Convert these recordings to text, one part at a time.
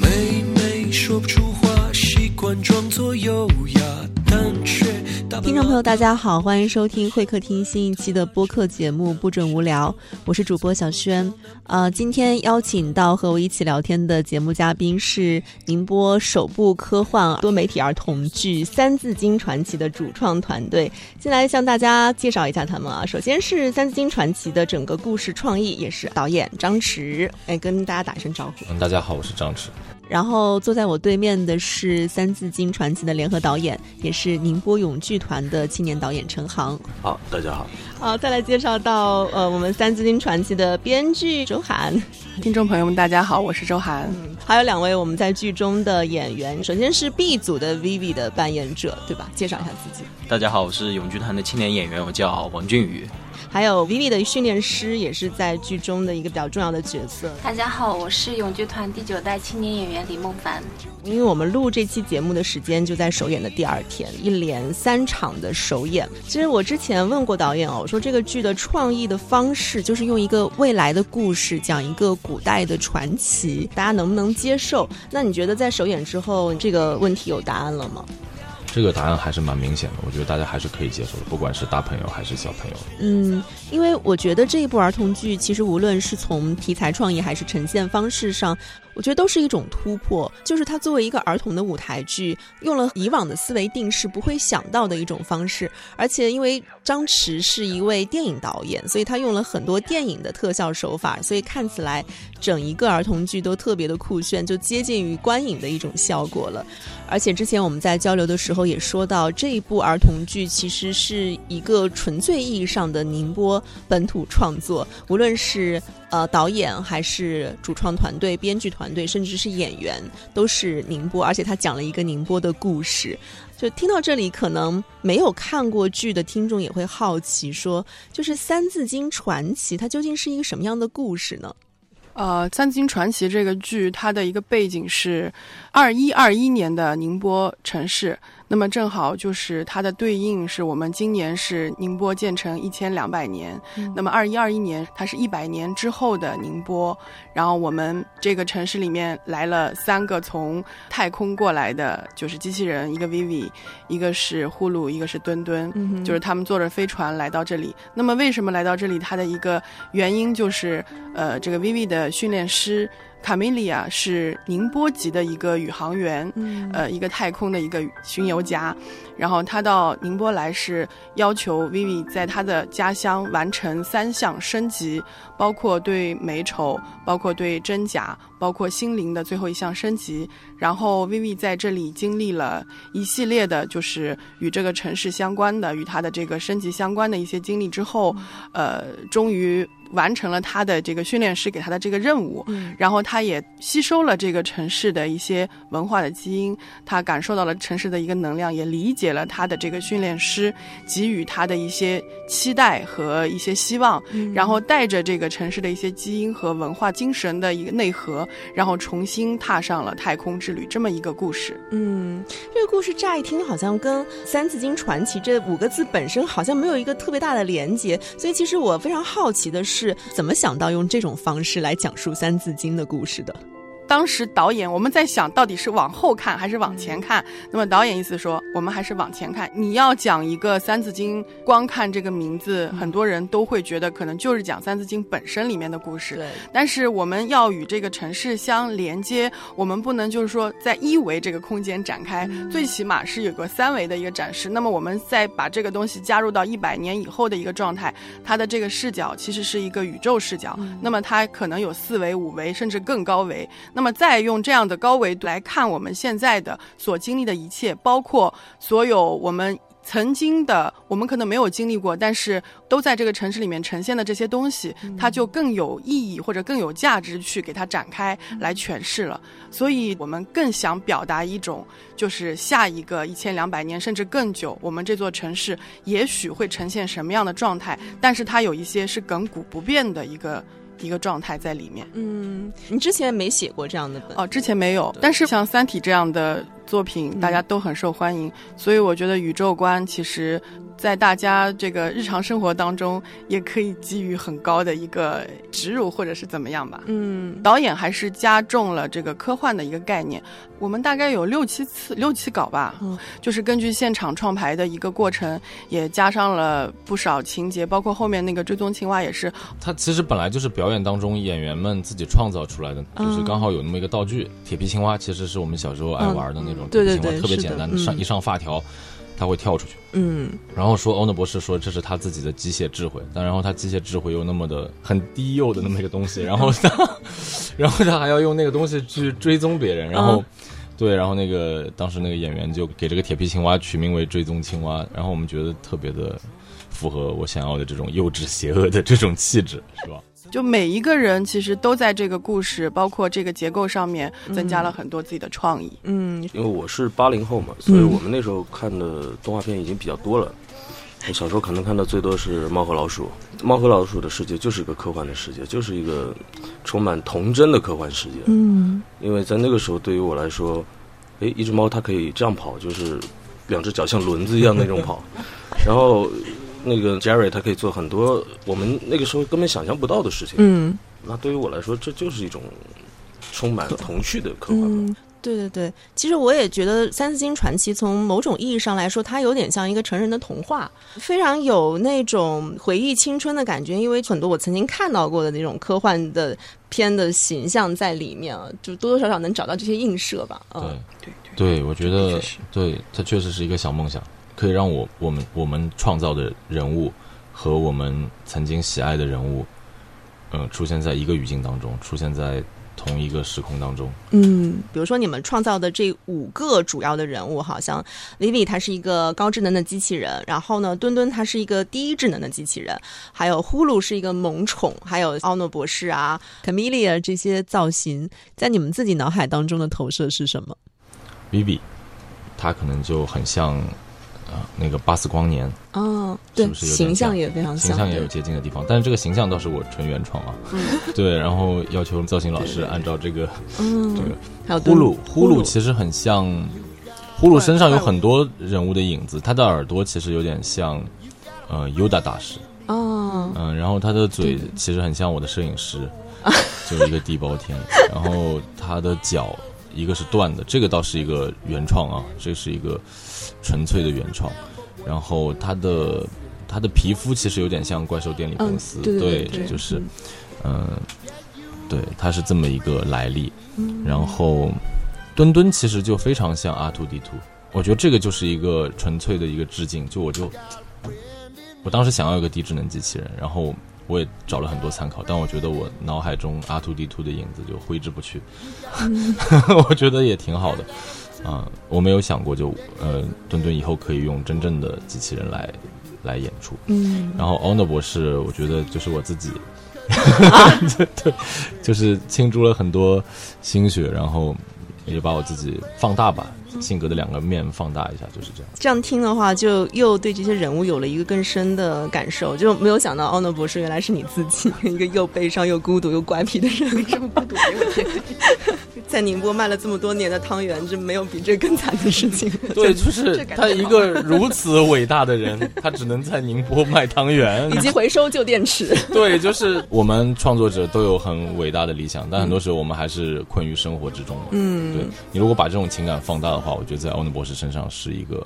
妹妹说不出话，习惯装作优雅，听众朋友，大家好，欢迎收听会客厅新一期的播客节目《不准无聊》，我是主播小轩。呃，今天邀请到和我一起聊天的节目嘉宾是宁波首部科幻多媒体儿童剧《三字经传奇》的主创团队。先来向大家介绍一下他们啊，首先是《三字经传奇》的整个故事创意，也是导演张弛，哎，跟大家打一声招呼。嗯，大家好，我是张弛。然后坐在我对面的是《三字经传奇》的联合导演，也是宁波永剧团的青年导演陈航。好，大家好。好，再来介绍到呃，我们《三字经传奇》的编剧周涵。听众朋友们，大家好，我是周涵。嗯，还有两位我们在剧中的演员，首先是 B 组的 Vivi 的扮演者，对吧？介绍一下自己。大家好，我是永剧团的青年演员，我叫王俊宇。还有 Vivi 的训练师，也是在剧中的一个比较重要的角色。大家好，我是永剧团第九代青年演员李梦凡。因为我们录这期节目的时间就在首演的第二天，一连三场的首演。其实我之前问过导演哦，我说这个剧的创意的方式就是用一个未来的故事讲一个古代的传奇，大家能不能接受？那你觉得在首演之后这个问题有答案了吗？这个答案还是蛮明显的，我觉得大家还是可以接受的，不管是大朋友还是小朋友。嗯，因为我觉得这一部儿童剧其实无论是从题材创意还是呈现方式上。我觉得都是一种突破，就是它作为一个儿童的舞台剧，用了以往的思维定式不会想到的一种方式，而且因为张弛是一位电影导演，所以他用了很多电影的特效手法，所以看起来整一个儿童剧都特别的酷炫，就接近于观影的一种效果了。而且之前我们在交流的时候也说到，这一部儿童剧其实是一个纯粹意义上的宁波本土创作，无论是。呃，导演还是主创团队、编剧团队，甚至是演员，都是宁波，而且他讲了一个宁波的故事。就听到这里，可能没有看过剧的听众也会好奇，说，就是《三字经传奇》，它究竟是一个什么样的故事呢？呃，《三字经传奇》这个剧，它的一个背景是二一二一年的宁波城市。那么正好就是它的对应是我们今年是宁波建成一千两百年，那么二一二一年它是一百年之后的宁波，然后我们这个城市里面来了三个从太空过来的，就是机器人，一个 Vivi，一个是呼噜，一个是墩墩，就是他们坐着飞船来到这里。那么为什么来到这里？它的一个原因就是，呃，这个 Vivi 的训练师。卡米利亚是宁波籍的一个宇航员，呃，一个太空的一个巡游家。然后他到宁波来是要求 Vivi 在他的家乡完成三项升级，包括对美丑，包括对真假，包括心灵的最后一项升级。然后 Vivi 在这里经历了一系列的，就是与这个城市相关的、与他的这个升级相关的一些经历之后，呃，终于。完成了他的这个训练师给他的这个任务，然后他也吸收了这个城市的一些文化的基因，他感受到了城市的一个能量，也理解了他的这个训练师给予他的一些期待和一些希望，然后带着这个城市的一些基因和文化精神的一个内核，然后重新踏上了太空之旅，这么一个故事。嗯，这个故事乍一听好像跟《三字经传奇》这五个字本身好像没有一个特别大的连接，所以其实我非常好奇的是。是怎么想到用这种方式来讲述《三字经》的故事的？当时导演我们在想到底是往后看还是往前看。那么导演意思说，我们还是往前看。你要讲一个《三字经》，光看这个名字，很多人都会觉得可能就是讲《三字经》本身里面的故事。对。但是我们要与这个城市相连接，我们不能就是说在一维这个空间展开，最起码是有个三维的一个展示。那么我们再把这个东西加入到一百年以后的一个状态，它的这个视角其实是一个宇宙视角。那么它可能有四维、五维，甚至更高维。那那么，再用这样的高维度来看我们现在的所经历的一切，包括所有我们曾经的、我们可能没有经历过，但是都在这个城市里面呈现的这些东西，它就更有意义或者更有价值去给它展开来诠释了。所以我们更想表达一种，就是下一个一千两百年甚至更久，我们这座城市也许会呈现什么样的状态，但是它有一些是亘古不变的一个。一个状态在里面。嗯，你之前没写过这样的本哦，之前没有。但是像《三体》这样的作品大家都很受欢迎，所以我觉得宇宙观其实。在大家这个日常生活当中，也可以给予很高的一个植入，或者是怎么样吧。嗯，导演还是加重了这个科幻的一个概念。我们大概有六七次、六七稿吧，嗯，就是根据现场创排的一个过程，也加上了不少情节，包括后面那个追踪青蛙也是。它其实本来就是表演当中演员们自己创造出来的，就是刚好有那么一个道具——铁皮青蛙，其实是我们小时候爱玩的那种铁皮青蛙，特别简单，上一上发条。他会跳出去，嗯，然后说欧诺博士说这是他自己的机械智慧，但然后他机械智慧又那么的很低幼的那么一个东西，然后他，然后他还要用那个东西去追踪别人，然后，对，然后那个当时那个演员就给这个铁皮青蛙取名为追踪青蛙，然后我们觉得特别的符合我想要的这种幼稚邪恶的这种气质，是吧？就每一个人其实都在这个故事，包括这个结构上面增加了很多自己的创意。嗯，因为我是八零后嘛，所以我们那时候看的动画片已经比较多了。我小时候可能看到最多是《猫和老鼠》，《猫和老鼠》的世界就是一个科幻的世界，就是一个充满童真的科幻世界。嗯，因为在那个时候，对于我来说，哎，一只猫它可以这样跑，就是两只脚像轮子一样那种跑，然后。那个 Jerry 他可以做很多我们那个时候根本想象不到的事情。嗯，那对于我来说，这就是一种充满童趣的科幻。嗯，对对对，其实我也觉得《三字经传奇》从某种意义上来说，它有点像一个成人的童话，非常有那种回忆青春的感觉。因为很多我曾经看到过的那种科幻的片的形象在里面啊，就多多少少能找到这些映射吧。对对对，我觉得对，它确实是一个小梦想。可以让我我们我们创造的人物和我们曾经喜爱的人物，嗯，出现在一个语境当中，出现在同一个时空当中。嗯，比如说你们创造的这五个主要的人物，好像 Vivi 他是一个高智能的机器人，然后呢，墩墩他是一个低智能的机器人，还有呼噜是一个萌宠，还有奥诺博士啊，Camelia 这些造型，在你们自己脑海当中的投射是什么？Vivi，他可能就很像。啊，那个巴斯光年哦，是不是形象也非常像形象也有接近的地方？但是这个形象倒是我纯原创啊。对，然后要求造型老师按照这个，嗯，这个还有呼噜，呼噜其实很像，呼噜身上有很多人物的影子，他的耳朵其实有点像，呃，尤达大师哦，嗯，然后他的嘴其实很像我的摄影师，就一个地包天，然后他的脚一个是断的，这个倒是一个原创啊，这是一个。纯粹的原创，然后他的他的皮肤其实有点像怪兽电力公司，对，就是，嗯，对，他是这么一个来历。然后墩墩其实就非常像阿图地图，我觉得这个就是一个纯粹的一个致敬。就我就我当时想要一个低智能机器人，然后我也找了很多参考，但我觉得我脑海中阿图地图的影子就挥之不去，我觉得也挺好的。啊，我没有想过，就呃，墩墩以后可以用真正的机器人来来演出。嗯，然后欧诺博士，我觉得就是我自己，对，就是倾注了很多心血，然后也把我自己放大吧。性格的两个面放大一下，就是这样。这样听的话，就又对这些人物有了一个更深的感受。就没有想到奥诺博士原来是你自己，一个又悲伤又孤独又怪僻的人。这么孤独？我天！在宁波卖了这么多年的汤圆，这没有比这更惨的事情。对，就是他一个如此伟大的人，他只能在宁波卖汤圆，以及回收旧电池。对，就是我们创作者都有很伟大的理想，但很多时候我们还是困于生活之中。嗯，对你如果把这种情感放大的话，我觉得在欧尼博士身上是一个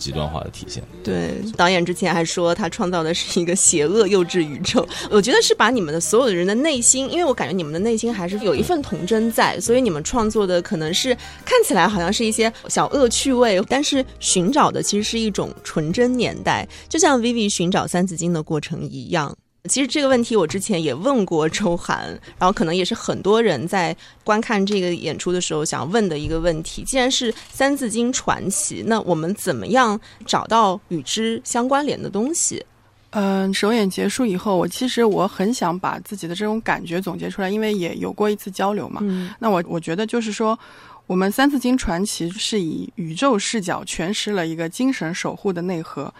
极端化的体现。对，导演之前还说他创造的是一个邪恶幼稚宇宙。我觉得是把你们的所有的人的内心，因为我感觉你们的内心还是有一份童真在，所以你们创作的可能是看起来好像是一些小恶趣味，但是寻找的其实是一种纯真年代，就像 Vivi 寻找三字经的过程一样。其实这个问题我之前也问过周涵，然后可能也是很多人在观看这个演出的时候想问的一个问题。既然是《三字经》传奇，那我们怎么样找到与之相关联的东西？嗯，首演结束以后，我其实我很想把自己的这种感觉总结出来，因为也有过一次交流嘛。嗯，那我我觉得就是说，我们《三字经》传奇是以宇宙视角诠释了一个精神守护的内核。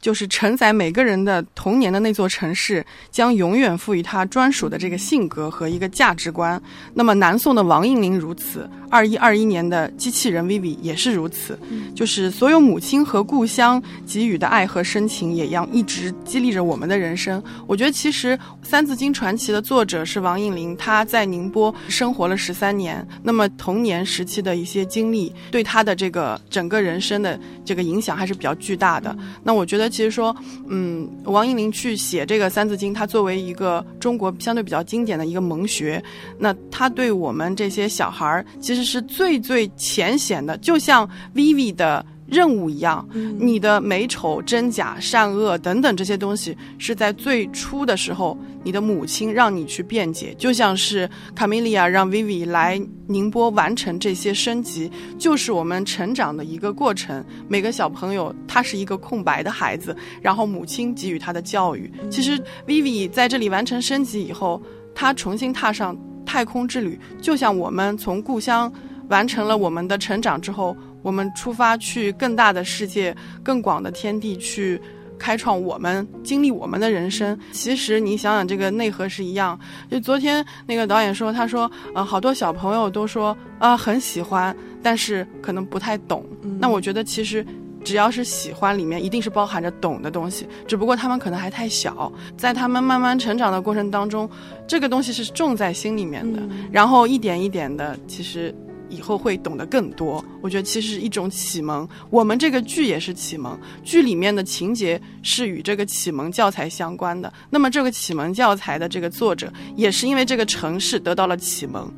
就是承载每个人的童年的那座城市，将永远赋予他专属的这个性格和一个价值观。那么南宋的王应麟如此，二一二一年的机器人 Vivi 也是如此，就是所有母亲和故乡给予的爱和深情，也一样一直激励着我们的人生。我觉得其实《三字经传奇》的作者是王应麟，他在宁波生活了十三年，那么童年时期的一些经历，对他的这个整个人生的这个影响还是比较巨大的。那我觉得其实说，嗯，王应麟去写这个《三字经》，他作为一个中国相对比较经典的一个蒙学，那他对我们这些小孩儿其实是最最浅显的，就像 Vivi 的任务一样，你的美丑、真假、善恶等等这些东西，是在最初的时候，你的母亲让你去辩解，就像是卡米利亚让 Vivi 来宁波完成这些升级，就是我们成长的一个过程。每个小朋友他是一个空白的孩子，然后母亲给予他的教育。其实 Vivi 在这里完成升级以后，他重新踏上太空之旅，就像我们从故乡完成了我们的成长之后，我们出发去更大的世界、更广的天地去开创我们经历我们的人生。其实你想想，这个内核是一样。就昨天那个导演说，他说，呃，好多小朋友都说啊、很喜欢，但是可能不太懂。那我觉得其实。只要是喜欢，里面一定是包含着懂的东西，只不过他们可能还太小，在他们慢慢成长的过程当中，这个东西是种在心里面的，然后一点一点的，其实以后会懂得更多。我觉得其实是一种启蒙，我们这个剧也是启蒙，剧里面的情节是与这个启蒙教材相关的。那么这个启蒙教材的这个作者，也是因为这个城市得到了启蒙，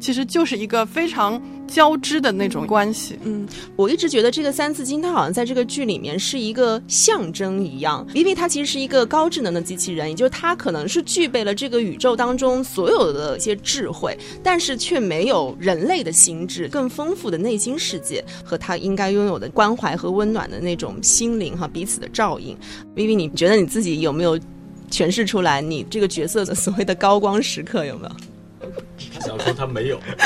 其实就是一个非常交织的那种关系。嗯，我一直觉得这个《三字经》它好像在这个剧里面是一个象征一样。Vivi 它其实是一个高智能的机器人，也就是它可能是具备了这个宇宙当中所有的一些智慧，但是却没有人类的心智更丰富的内心世界和它应该拥有的关怀和温暖的那种心灵哈彼此的照应。Vivi，你觉得你自己有没有诠释出来你这个角色的所谓的高光时刻有没有？他想说他没有。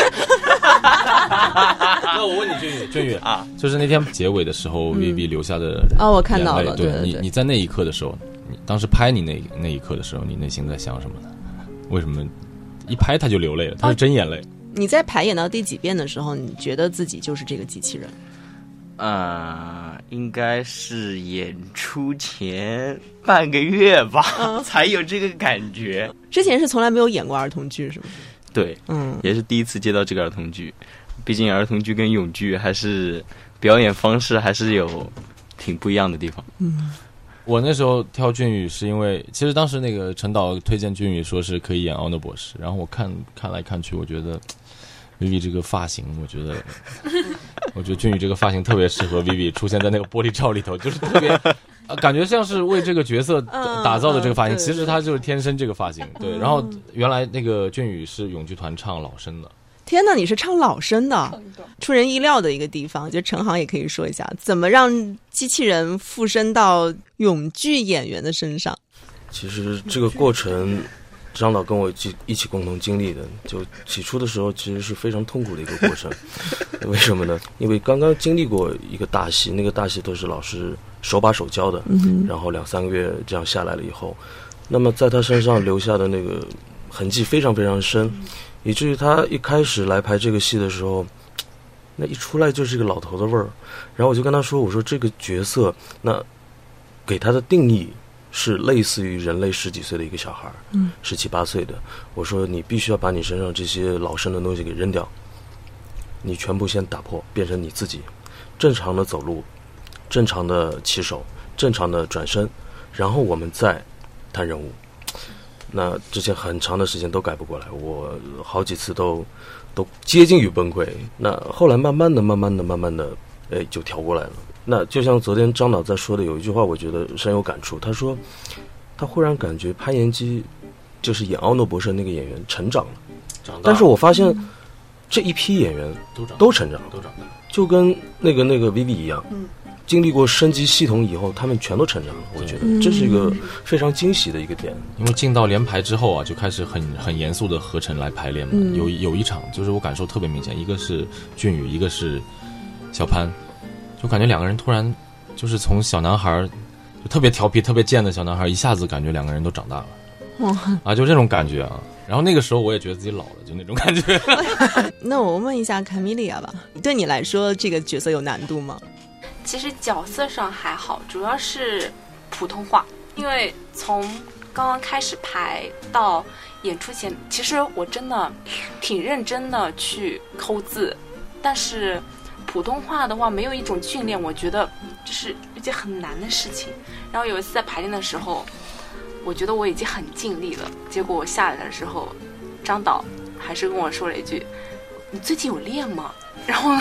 那我问你，俊宇，俊宇啊，就是那天结尾的时候，Vivi 留下的哦，我看到了，对你你在那一刻的时候，你当时拍你那那一刻的时候，你内心在想什么呢？为什么一拍他就流泪了？他是真眼泪。你在排演到第几遍的时候，你觉得自己就是这个机器人？呃，应该是演出前半个月吧，才有这个感觉。之前是从来没有演过儿童剧，是不是？对，嗯，也是第一次接到这个儿童剧，毕竟儿童剧跟永剧还是表演方式还是有挺不一样的地方。嗯我那时候挑俊宇是因为，其实当时那个陈导推荐俊宇说是可以演奥诺博士，然后我看看来看去，我觉得 Vivi 这个发型，我觉得，我觉得俊宇这个发型特别适合 Vivi 出现在那个玻璃罩里头，就是特别。呃感觉像是为这个角色嗯打造的这个发型，嗯其实他就是天生这个发型。对，然后原来那个俊宇是永剧团唱老生的，天哪，你是唱老生的，出人意料的一个地方。就陈航也可以说一下，怎么让机器人附身到永剧演员的身上？其实这个过程，张导跟我一起一起共同经历的。就起初的时候，其实是非常痛苦的一个过程。为什么呢？因为刚刚经历过一个大戏，那个大戏都是老师手把手教的，然后两三个月这样下来了以后，那么在他身上留下的那个痕迹非常非常深，以至于他一开始来拍这个戏的时候。那一出来就是一个老头的味儿，然后我就跟他说：“我说这个角色，那给他的定义是类似于人类十几岁的一个小孩，嗯，十七八岁的。我说你必须要把你身上这些老生的东西给扔掉，你全部先打破，变成你自己，正常的走路，正常的起手，正常的转身，然后我们再谈人物。那之前很长的时间都改不过来，我好几次都都接近于崩溃。那后来慢慢的、慢慢的、慢慢的，哎，就调过来了。那就像昨天张导在说的，有一句话我觉得深有感触。他说，他忽然感觉潘延基就是演奥诺博士那个演员成长了，长大但是我发现这一批演员都长都成长了，都长大。就跟那个那个 Vivi 一样，经历过升级系统以后，他们全都成长了。我觉得这是一个非常惊喜的一个点。因为进到连排之后啊，就开始很很严肃的合成来排练嘛。嗯有有一场就是我感受特别明显，一个是俊宇，一个是小潘，就感觉两个人突然就是从小男孩儿就特别调皮、特别贱的小男孩儿，一下子感觉两个人都长大了。哇啊，就这种感觉啊。然后那个时候我也觉得自己老了，就那种感觉。那我问一下卡米利亚吧，对你来说这个角色有难度吗？其实角色上还好，主要是普通话，因为从刚刚开始排到演出前，其实我真的挺认真的去抠字，但是普通话的话没有一种训练，我觉得就是一件很难的事情。然后有一次在排练的时候。我觉得我已经很尽力了，结果我下来的时候，张导还是跟我说了一句：“你最近有练吗？” 然后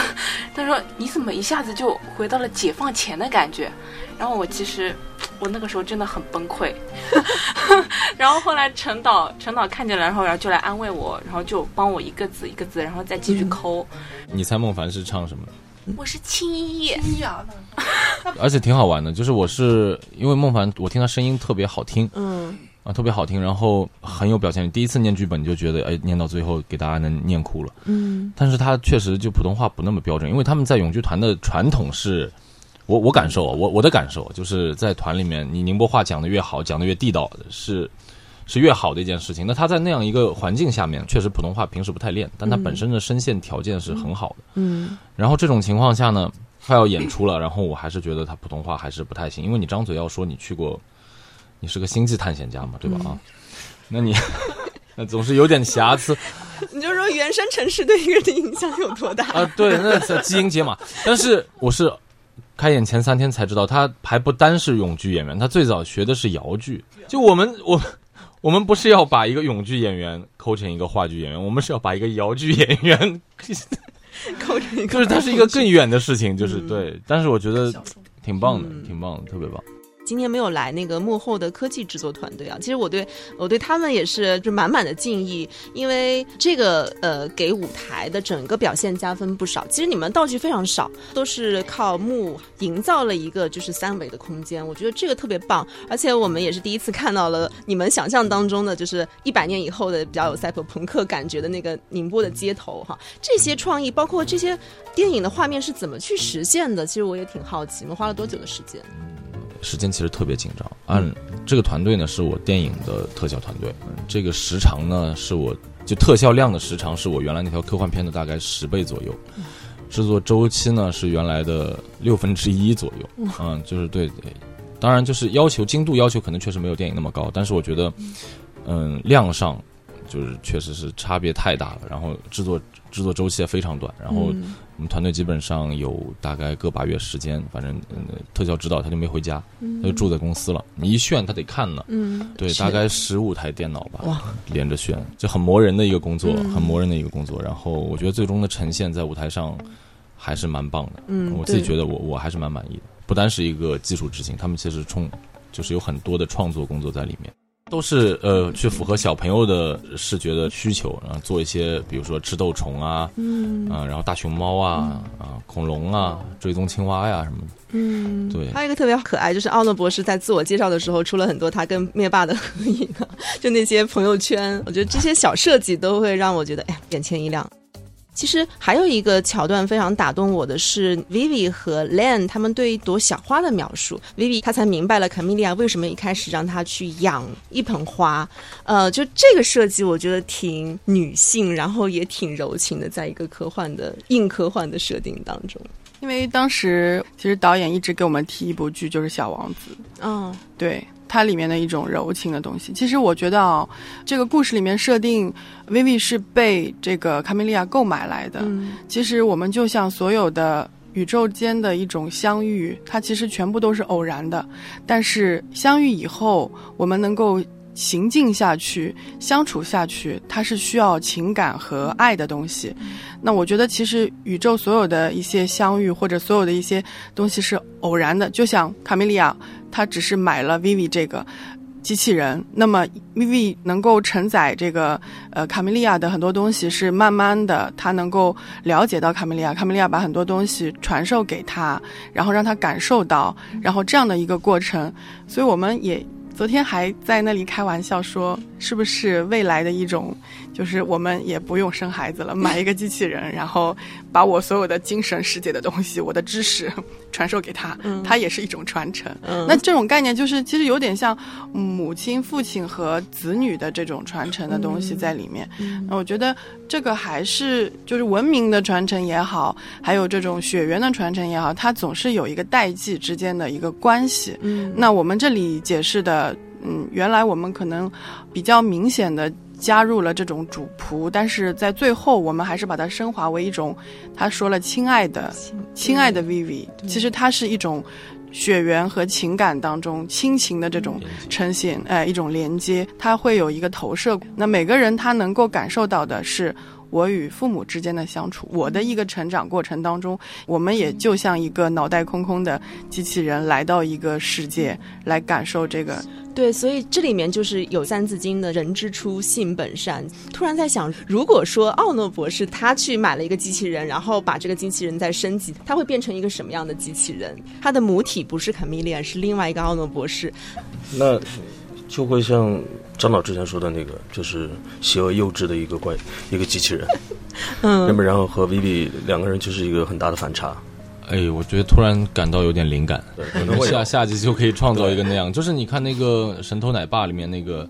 他说：“你怎么一下子就回到了解放前的感觉？”然后我其实我那个时候真的很崩溃。然后后来陈导陈导看见了，然后然后就来安慰我，然后就帮我一个字一个字，然后再继续抠。你猜孟凡是唱什么？我是青衣，青衣啊，而且挺好玩的，就是我是因为孟凡，我听他声音特别好听，嗯，啊，特别好听，然后很有表现力。第一次念剧本，你就觉得，哎，念到最后给大家能念哭了，嗯。但是他确实就普通话不那么标准，因为他们在永剧团的传统是，我我感受，我我的感受就是在团里面，你宁波话讲的越好，讲的越地道，是。是越好的一件事情。那他在那样一个环境下面，确实普通话平时不太练，但他本身的声线条件是很好的。嗯。然后这种情况下呢，他要演出了，然后我还是觉得他普通话还是不太行，因为你张嘴要说你去过，你是个星际探险家嘛，对吧？啊，那你 那总是有点瑕疵。你就说原生城市对一个人的影响有多大啊？对，那是基因解码。但是我是开演前三天才知道，他还不单是永剧演员，他最早学的是瑶剧。就我们我。我们不是要把一个永剧演员抠成一个话剧演员，我们是要把一个瑶剧演员 抠成一个，就是它是一个更远的事情，就是对。但是我觉得挺棒的，挺棒的，特别棒。今天没有来那个幕后的科技制作团队啊，其实我对我对他们也是就满满的敬意，因为这个呃给舞台的整个表现加分不少。其实你们道具非常少，都是靠幕营造了一个就是三维的空间，我觉得这个特别棒。而且我们也是第一次看到了你们想象当中的，就是一百年以后的比较有赛博朋克感觉的那个宁波的街头哈。这些创意包括这些电影的画面是怎么去实现的？其实我也挺好奇，你们花了多久的时间？时间其实特别紧张，按这个团队呢是我电影的特效团队，这个时长呢是我就特效量的时长是我原来那条科幻片的大概十倍左右，制作周期呢是原来的六分之一左右，嗯，就是对，当然就是要求精度要求可能确实没有电影那么高，但是我觉得，嗯，量上就是确实是差别太大了，然后制作制作周期也非常短，然后。我们团队基本上有大概个把月时间，反正嗯特效指导他就没回家，他就住在公司了。你一炫，他得看呢。嗯，对，大概十五台电脑吧，连着炫，就很磨人的一个工作，很磨人的一个工作。然后我觉得最终的呈现在舞台上还是蛮棒的。嗯，我自己觉得我我还是蛮满意的。不单是一个技术执行，他们其实冲就是有很多的创作工作在里面。都是呃，去符合小朋友的视觉的需求，然后做一些，比如说吃豆虫啊，嗯，啊，然后大熊猫啊，啊，恐龙啊，追踪青蛙呀什么的，嗯，对。还有一个特别可爱，就是奥诺博士在自我介绍的时候出了很多他跟灭霸的合影，就那些朋友圈，我觉得这些小设计都会让我觉得，哎，眼前一亮。其实还有一个桥段非常打动我的是 Vivi 和 Len 他们对一朵小花的描述。Vivi 他才明白了卡米利亚为什么一开始让他去养一盆花。呃，就这个设计，我觉得挺女性，然后也挺柔情的，在一个科幻的硬科幻的设定当中。因为当时其实导演一直给我们提一部剧，就是《小王子》。嗯，对。它里面的一种柔情的东西，其实我觉得啊，这个故事里面设定，Vivi 是被这个卡米利亚购买来的。其实我们就像所有的宇宙间的一种相遇，它其实全部都是偶然的。但是相遇以后，我们能够行进下去、相处下去，它是需要情感和爱的东西。那我觉得，其实宇宙所有的一些相遇或者所有的一些东西是偶然的，就像卡米利亚。他只是买了 Vivi 这个机器人，那么 Vivi 能够承载这个呃卡米利亚的很多东西，是慢慢的他能够了解到卡米利亚，卡米利亚把很多东西传授给他，然后让他感受到，然后这样的一个过程，所以我们也昨天还在那里开玩笑说，是不是未来的一种，就是我们也不用生孩子了，买一个机器人，然后把我所有的精神世界的东西、我的知识传授给他，他也是一种传承。那这种概念就是其实有点像母亲、父亲和子女的这种传承的东西在里面。那我觉得这个还是就是文明的传承也好，还有这种血缘的传承也好，它总是有一个代际之间的一个关系。嗯，那我们这里解释的。嗯，原来我们可能比较明显的加入了这种主仆，但是在最后我们还是把它升华为一种，他说了“亲爱的，亲爱的 Vivi”，其实它是一种血缘和情感当中亲情的这种呈现，哎，一种连接，它会有一个投射。那每个人他能够感受到的是。我与父母之间的相处，我的一个成长过程当中，我们也就像一个脑袋空空的机器人来到一个世界，来感受这个。对，所以这里面就是有《三字经》的“人之初，性本善”。突然在想，如果说奥诺博士他去买了一个机器人，然后把这个机器人再升级，他会变成一个什么样的机器人？他的母体不是卡米利亚，是另外一个奥诺博士。那。就会像张导之前说的那个，就是邪恶幼稚的一个怪一个机器人，嗯，那么然后和 Vivi 两个人就是一个很大的反差。哎，我觉得突然感到有点灵感，可能 下下集就可以创造一个那样，就是你看那个《神偷奶爸》里面那个。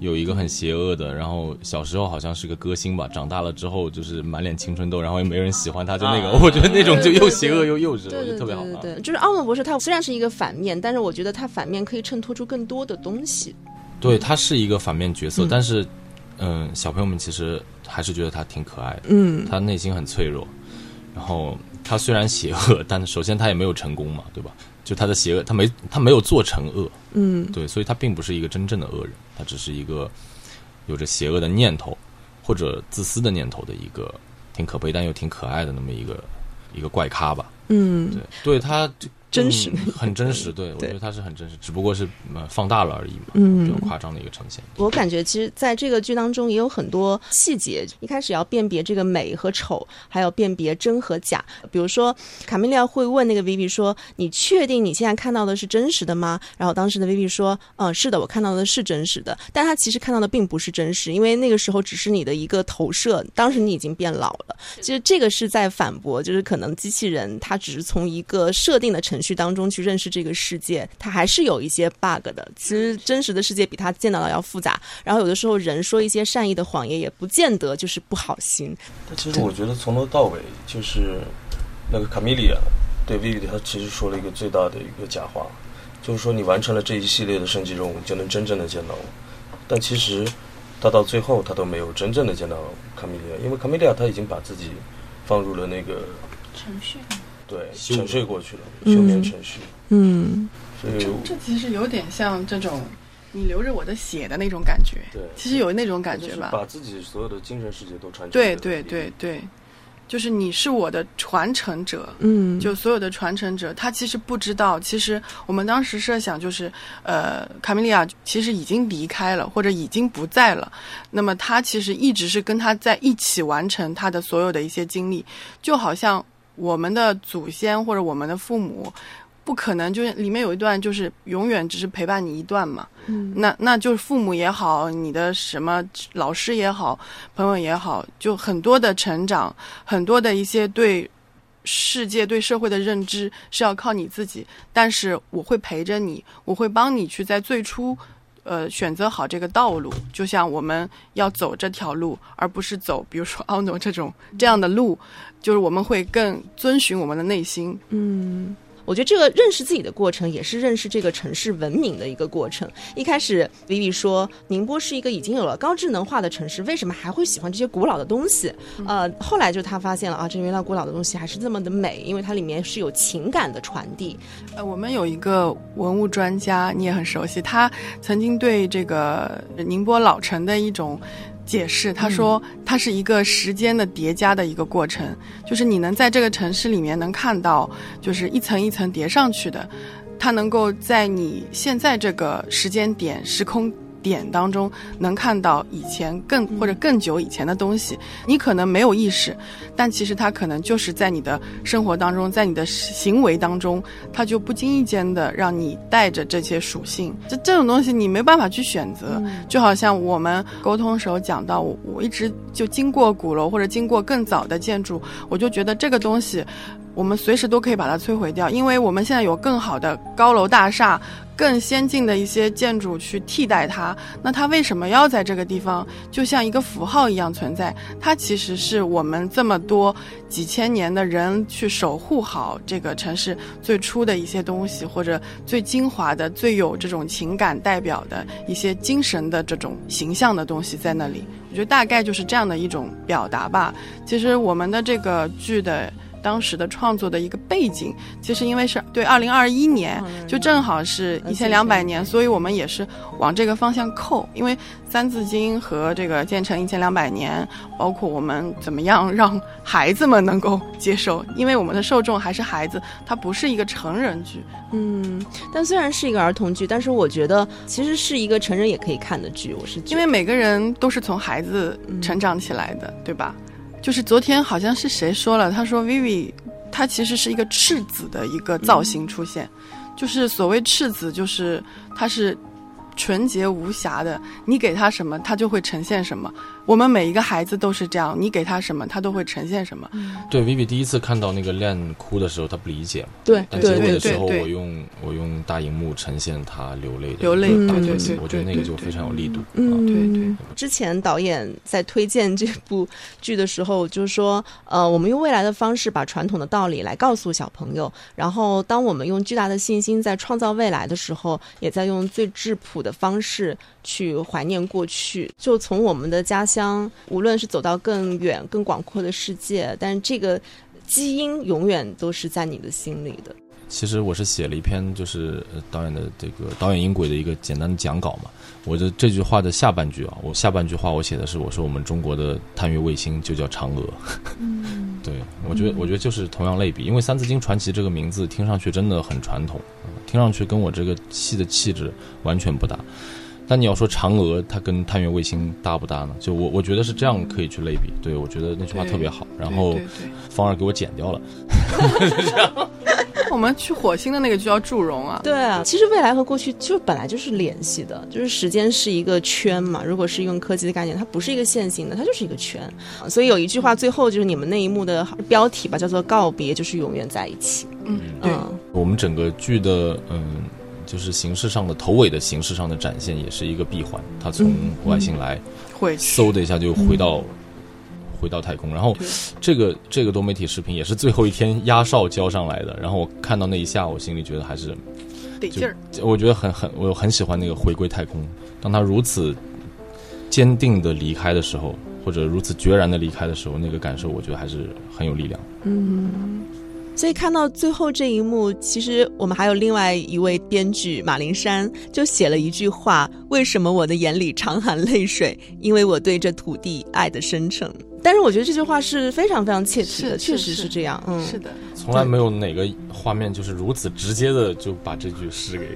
有一个很邪恶的，然后小时候好像是个歌星吧，长大了之后就是满脸青春痘，然后也没人喜欢他，就那个，我觉得那种就又邪恶又幼稚，我觉得特别好。对对对，就是奥本博士，他虽然是一个反面，但是我觉得他反面可以衬托出更多的东西。对他是一个反面角色，但是，嗯，小朋友们其实还是觉得他挺可爱的。嗯，他内心很脆弱，然后他虽然邪恶，但首先他也没有成功嘛，对吧？就他的邪恶，他没他没有做成恶，嗯，对，所以他并不是一个真正的恶人，他只是一个有着邪恶的念头或者自私的念头的一个挺可悲但又挺可爱的那么一个一个怪咖吧，嗯，对，对他。真实，很真实，对我觉得它是很真实，只不过是放大了而已嘛，嗯，比较夸张的一个呈现。我感觉其实在这个剧当中也有很多细节，一开始要辨别这个美和丑，还有辨别真和假。比如说卡米利亚会问那个 Vivi 说：“你确定你现在看到的是真实的吗？”然后当时的 Vivi 说：“嗯，是的，我看到的是真实的。”但他其实看到的并不是真实，因为那个时候只是你的一个投射，当时你已经变老了。其实这个是在反驳，就是可能机器人它只是从一个设定的程序。去当中去认识这个世界，它还是有一些 bug 的。其实真实的世界比他见到的要复杂。然后有的时候人说一些善意的谎言，也不见得就是不好心。但其实我觉得从头到尾，就是那个卡米利亚对 Vivi，他其实说了一个最大的一个假话，就是说你完成了这一系列的升级任务，就能真正的见到我。但其实他到最后，他都没有真正的见到卡米利亚，因为卡米利亚他已经把自己放入了那个程序。对，沉睡过去了，休眠程序。嗯，所以这其实有点像这种你流着我的血的那种感觉。对，其实有那种感觉吧。把自己所有的精神世界都传承。对对对对，就是你是我的传承者。嗯，就所有的传承者，他其实不知道，其实我们当时设想就是，呃，卡米利亚其实已经离开了，或者已经不在了。那么他其实一直是跟他在一起完成他的所有的一些经历，就好像。我们的祖先或者我们的父母，不可能就是里面有一段就是永远只是陪伴你一段嘛。嗯，那那就是父母也好，你的什么老师也好，朋友也好，就很多的成长，很多的一些对世界、对社会的认知是要靠你自己。但是我会陪着你，我会帮你去在最初。呃，选择好这个道路，就像我们要走这条路，而不是走，比如说 奥诺这种这样的路，就是我们会更遵循我们的内心。嗯。我觉得这个认识自己的过程，也是认识这个城市文明的一个过程。一开始，Vivi 说宁波是一个已经有了高智能化的城市，为什么还会喜欢这些古老的东西？呃，后来就他发现了啊，这原来古老的东西还是这么的美，因为它里面是有情感的传递。呃，我们有一个文物专家，你也很熟悉，他曾经对这个宁波老城的一种。解释，他说它是一个时间的叠加的一个过程，就是你能在这个城市里面能看到，就是一层一层叠上去的，它能够在你现在这个时间点、时空点当中能看到以前更或者更久以前的东西。你可能没有意识，但其实它可能就是在你的生活当中，在你的行为当中，它就不经意间的让你带着这些属性。这这种东西你没办法去选择，就好像我们沟通时候讲到，我我一直就经过鼓楼或者经过更早的建筑，我就觉得这个东西。我们随时都可以把它摧毁掉，因为我们现在有更好的高楼大厦、更先进的一些建筑去替代它。那它为什么要在这个地方，就像一个符号一样存在？它其实是我们这么多几千年的人去守护好这个城市最初的一些东西，或者最精华的、最有这种情感代表的一些精神的这种形象的东西在那里。我觉得大概就是这样的一种表达吧。其实我们的这个剧的。当时的创作的一个背景，其实因为是对二零二一年，就正好是一千两百年，所以我们也是往这个方向扣。因为《三字经》和这个建成一千两百年，包括我们怎么样让孩子们能够接受，因为我们的受众还是孩子，它不是一个成人剧。嗯，但虽然是一个儿童剧，但是我觉得其实是一个成人也可以看的剧。我是因为每个人都是从孩子成长起来的，对吧？就是昨天好像是谁说了，他说 Vivi，他其实是一个赤子的一个造型出现，就是所谓赤子，就是他是。纯洁无瑕的，你给他什么，他就会呈现什么。我们每一个孩子都是这样，你给他什么，他都会呈现什么。对，Vivi 第一次看到那个亮哭的时候，他不理解。对，但结尾的时候，我用我用大荧幕呈现他流泪的流泪，我觉得那个就非常有力度。嗯，对对。之前导演在推荐这部剧的时候，就是说，呃，我们用未来的方式把传统的道理来告诉小朋友，然后当我们用巨大的信心在创造未来的时候，也在用最质朴。的方式去怀念过去，就从我们的家乡，无论是走到更远、更广阔的世界，但是这个基因永远都是在你的心里的。其实我是写了一篇，就是导演的这个导演音轨的一个简单的讲稿嘛。我的这句话的下半句啊，我下半句话我写的是，我说我们中国的探月卫星就叫嫦娥。嗯，对我觉得，我觉得就是同样类比，因为《三字经传奇》这个名字听上去真的很传统。听上去跟我这个戏的气质完全不搭，但你要说嫦娥，它跟探月卫星搭不搭呢？就我我觉得是这样可以去类比。对我觉得那句话特别好，然后方儿给我剪掉了。我们去火星的那个就叫祝融啊。对啊，其实未来和过去就本来就是联系的，就是时间是一个圈嘛。如果是用科技的概念，它不是一个线性的，它就是一个圈。所以有一句话，最后就是你们那一幕的标题吧，叫做告别就是永远在一起。嗯，对。我们整个剧的嗯，就是形式上的头尾的形式上的展现，也是一个闭环。它从外星来，会嗖的一下就回到回到太空。然后这个这个多媒体视频也是最后一天压哨交上来的。然后我看到那一下，我心里觉得还是得劲儿。我觉得很很，我很喜欢那个回归太空。当他如此坚定的离开的时候，或者如此决然的离开的时候，那个感受，我觉得还是很有力量。嗯。所以看到最后这一幕，其实我们还有另外一位编剧马灵山就写了一句话：“为什么我的眼里常含泪水？因为我对这土地爱的深沉。”但是我觉得这句话是非常非常切题的，确实是这样。嗯，是的，从来没有哪个画面就是如此直接的就把这句诗给。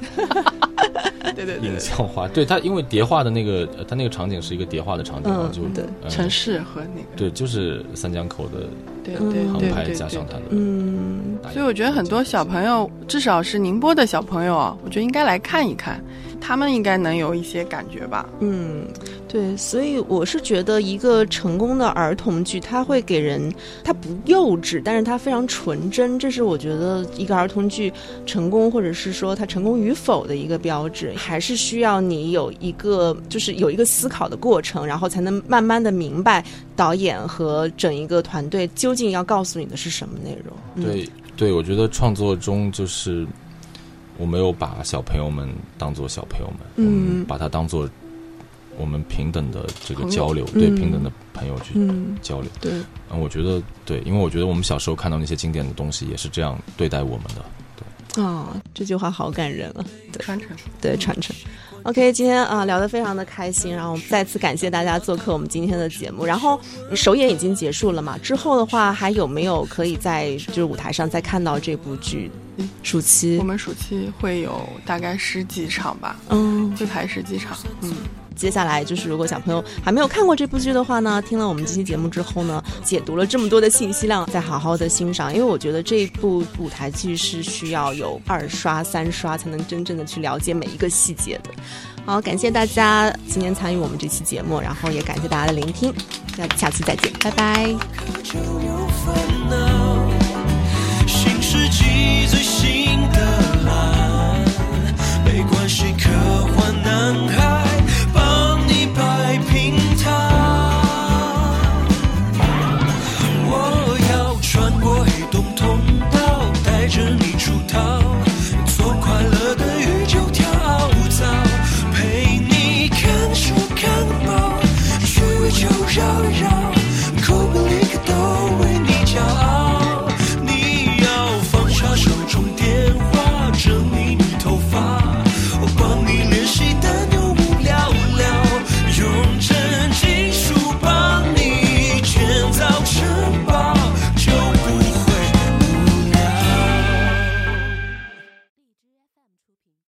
对对影像化，对它，因为叠化的那个，它那个场景是一个叠化的场景嘛，就城市和那个。对，就是三江口的对对航拍加上它的嗯，所以我觉得很多小朋友，至少是宁波的小朋友啊，我觉得应该来看一看。他们应该能有一些感觉吧？嗯，对，所以我是觉得一个成功的儿童剧，它会给人，它不幼稚，但是它非常纯真，这是我觉得一个儿童剧成功，或者是说它成功与否的一个标志。还是需要你有一个，就是有一个思考的过程，然后才能慢慢的明白导演和整一个团队究竟要告诉你的是什么内容。对，对，我觉得创作中就是。我没有把小朋友们当做小朋友们，嗯，把他当做我们平等的这个交流，对平等的朋友去交流，对，嗯，我觉得对，因为我觉得我们小时候看到那些经典的东西，也是这样对待我们的，对，哦，这句话好感人啊，传承，对传承。OK，今天啊聊得非常的开心，然后再次感谢大家做客我们今天的节目。然后首演已经结束了嘛？之后的话还有没有可以在就是舞台上再看到这部剧？暑期我们暑期会有大概十几场吧，嗯，会排十几场，嗯。接下来就是，如果小朋友还没有看过这部剧的话呢，听了我们这期节目之后呢，解读了这么多的信息量，再好好的欣赏，因为我觉得这部舞台剧是需要有二刷、三刷才能真正的去了解每一个细节的。好，感谢大家今天参与我们这期节目，然后也感谢大家的聆听，那下期再见，拜拜。你最新的蓝，没关系，科幻男孩。